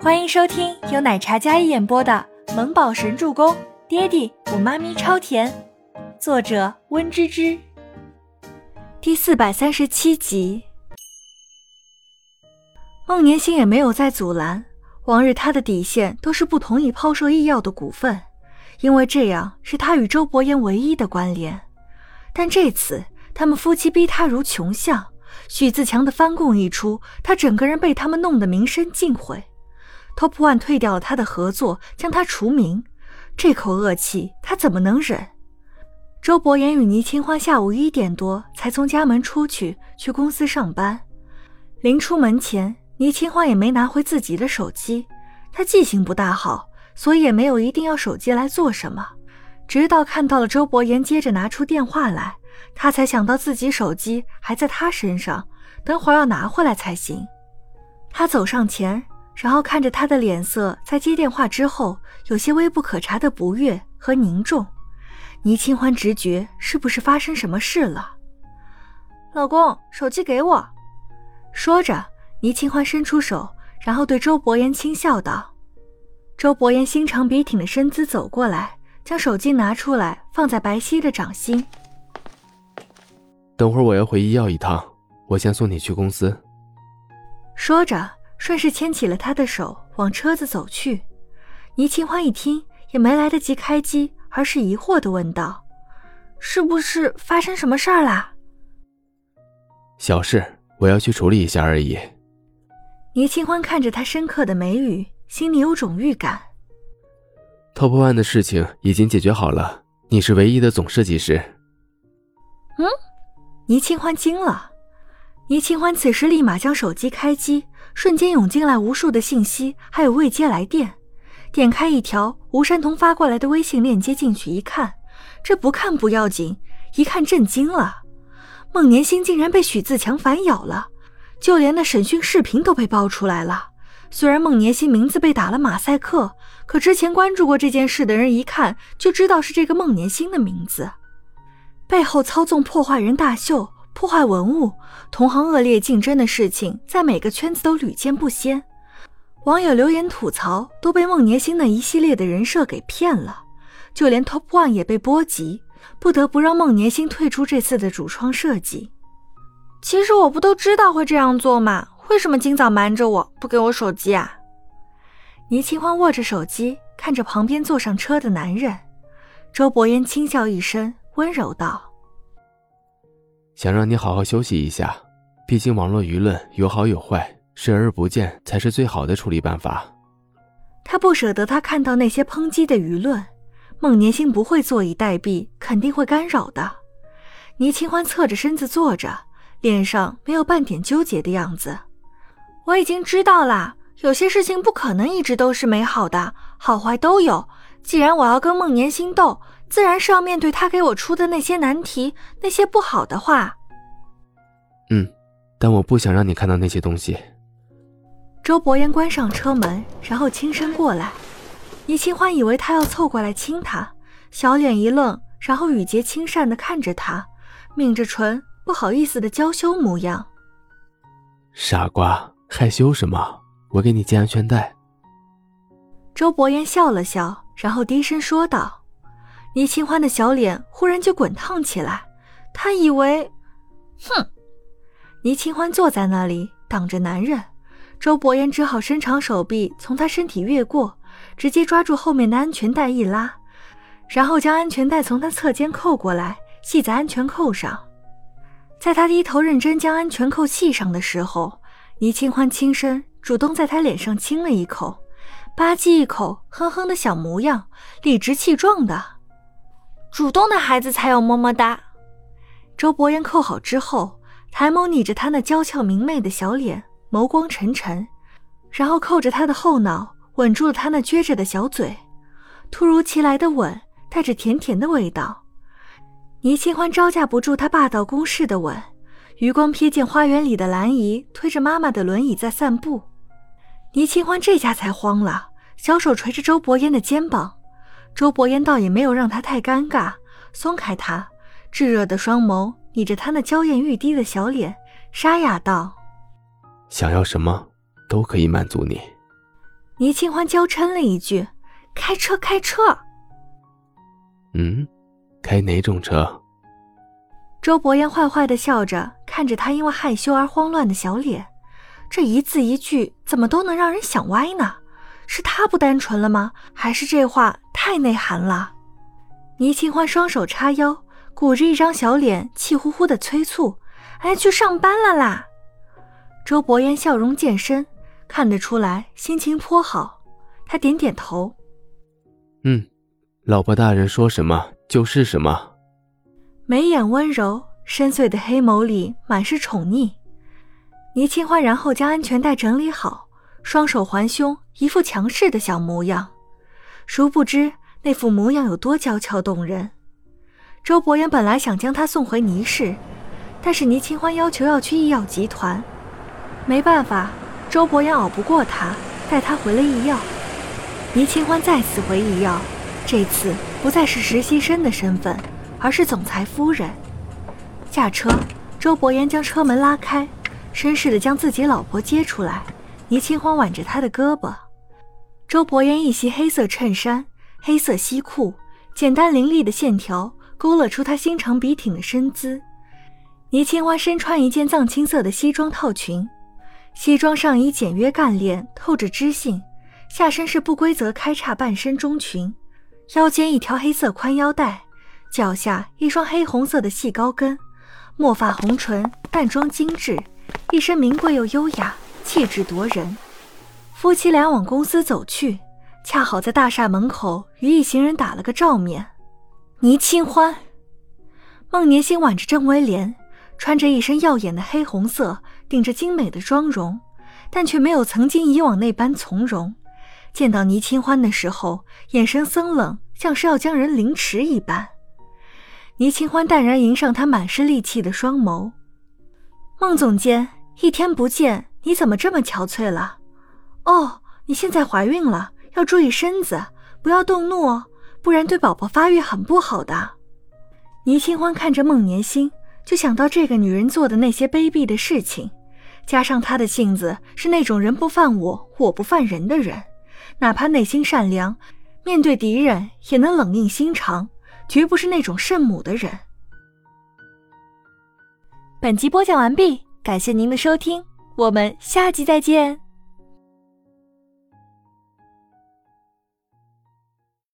欢迎收听由奶茶嘉一演播的《萌宝神助攻》，爹地我妈咪超甜，作者温芝芝。第四百三十七集。孟年星也没有再阻拦，往日他的底线都是不同意抛售医药的股份，因为这样是他与周伯言唯一的关联。但这次他们夫妻逼他如穷相，许自强的翻供一出，他整个人被他们弄得名声尽毁。Top One 退掉了他的合作，将他除名，这口恶气他怎么能忍？周伯言与倪清欢下午一点多才从家门出去，去公司上班。临出门前，倪清欢也没拿回自己的手机。他记性不大好，所以也没有一定要手机来做什么。直到看到了周伯言接着拿出电话来，他才想到自己手机还在他身上，等会儿要拿回来才行。他走上前。然后看着他的脸色，在接电话之后有些微不可察的不悦和凝重，倪清欢直觉是不是发生什么事了？老公，手机给我。说着，倪清欢伸出手，然后对周伯言轻笑道：“周伯言心长笔挺的身姿走过来，将手机拿出来放在白皙的掌心。等会儿我要回医药一趟，我先送你去公司。”说着。顺势牵起了他的手，往车子走去。倪清欢一听，也没来得及开机，而是疑惑的问道：“是不是发生什么事儿啦？”“小事，我要去处理一下而已。”倪清欢看着他深刻的眉宇，心里有种预感。Top One 的事情已经解决好了，你是唯一的总设计师。嗯，倪清欢惊了。倪清欢此时立马将手机开机。瞬间涌进来无数的信息，还有未接来电。点开一条吴山童发过来的微信链接，进去一看，这不看不要紧，一看震惊了。孟年星竟然被许自强反咬了，就连那审讯视频都被爆出来了。虽然孟年星名字被打了马赛克，可之前关注过这件事的人一看就知道是这个孟年星的名字。背后操纵破坏人大秀。破坏文物、同行恶劣竞争的事情，在每个圈子都屡见不鲜。网友留言吐槽，都被孟年星那一系列的人设给骗了。就连 Top One 也被波及，不得不让孟年星退出这次的主创设计。其实我不都知道会这样做吗？为什么今早瞒着我不给我手机啊？倪清欢握着手机，看着旁边坐上车的男人。周伯言轻笑一声，温柔道。想让你好好休息一下，毕竟网络舆论有好有坏，视而不见才是最好的处理办法。他不舍得他看到那些抨击的舆论，孟年星不会坐以待毙，肯定会干扰的。倪清欢侧着身子坐着，脸上没有半点纠结的样子。我已经知道啦，有些事情不可能一直都是美好的，好坏都有。既然我要跟孟年星斗。自然是要面对他给我出的那些难题，那些不好的话。嗯，但我不想让你看到那些东西。周伯言关上车门，然后轻声过来。倪清欢以为他要凑过来亲他，小脸一愣，然后语结轻善的看着他，抿着唇，不好意思的娇羞模样。傻瓜，害羞什么？我给你系安全带。周伯言笑了笑，然后低声说道。倪清欢的小脸忽然就滚烫起来，他以为，哼！倪清欢坐在那里挡着男人，周伯言只好伸长手臂从他身体越过，直接抓住后面的安全带一拉，然后将安全带从他侧肩扣过来系在安全扣上。在他低头认真将安全扣系上的时候，倪清欢轻声主动在他脸上亲了一口，吧唧一口，哼哼的小模样，理直气壮的。主动的孩子才有么么哒。周伯言扣好之后，抬眸睨着他那娇俏明媚的小脸，眸光沉沉，然后扣着他的后脑，吻住了他那撅着的小嘴。突如其来的吻带着甜甜的味道。倪清欢招架不住他霸道攻势的吻，余光瞥见花园里的兰姨推着妈妈的轮椅在散步。倪清欢这下才慌了，小手捶着周伯言的肩膀。周伯言倒也没有让他太尴尬，松开他，炙热的双眸睨着他那娇艳欲滴的小脸，沙哑道：“想要什么，都可以满足你。”倪清欢娇嗔了一句：“开车，开车。”嗯，开哪种车？周伯言坏坏的笑着看着他因为害羞而慌乱的小脸，这一字一句怎么都能让人想歪呢？是他不单纯了吗？还是这话太内涵了？倪清欢双手叉腰，鼓着一张小脸，气呼呼的催促：“哎，去上班了啦！”周伯言笑容渐深，看得出来心情颇好。他点点头：“嗯，老婆大人说什么就是什么。”眉眼温柔，深邃的黑眸里满是宠溺。倪清欢然后将安全带整理好，双手环胸，一副强势的小模样。殊不知那副模样有多娇俏动人。周伯言本来想将她送回倪氏，但是倪清欢要求要去医药集团，没办法，周伯言熬不过她，带她回了医药。倪清欢再次回医药，这次不再是实习生的身份。而是总裁夫人下车，周伯言将车门拉开，绅士的将自己老婆接出来。倪清欢挽着他的胳膊，周伯言一袭黑色衬衫，黑色西裤，简单凌厉的线条勾勒出他心长笔挺的身姿。倪清欢身穿一件藏青色的西装套裙，西装上衣简约干练，透着知性，下身是不规则开叉半身中裙，腰间一条黑色宽腰带。脚下一双黑红色的细高跟，墨发红唇，淡妆精致，一身名贵又优雅，气质夺人。夫妻俩往公司走去，恰好在大厦门口与一行人打了个照面。倪清欢，孟年星挽着郑威廉，穿着一身耀眼的黑红色，顶着精美的妆容，但却没有曾经以往那般从容。见到倪清欢的时候，眼神森冷，像是要将人凌迟一般。倪清欢淡然迎上他满是戾气的双眸，孟总监，一天不见，你怎么这么憔悴了？哦，你现在怀孕了，要注意身子，不要动怒哦，不然对宝宝发育很不好的。倪清欢看着孟年星，就想到这个女人做的那些卑鄙的事情，加上她的性子是那种人不犯我，我不犯人的人，哪怕内心善良，面对敌人也能冷硬心肠。绝不是那种圣母的人。本集播讲完毕，感谢您的收听，我们下集再见。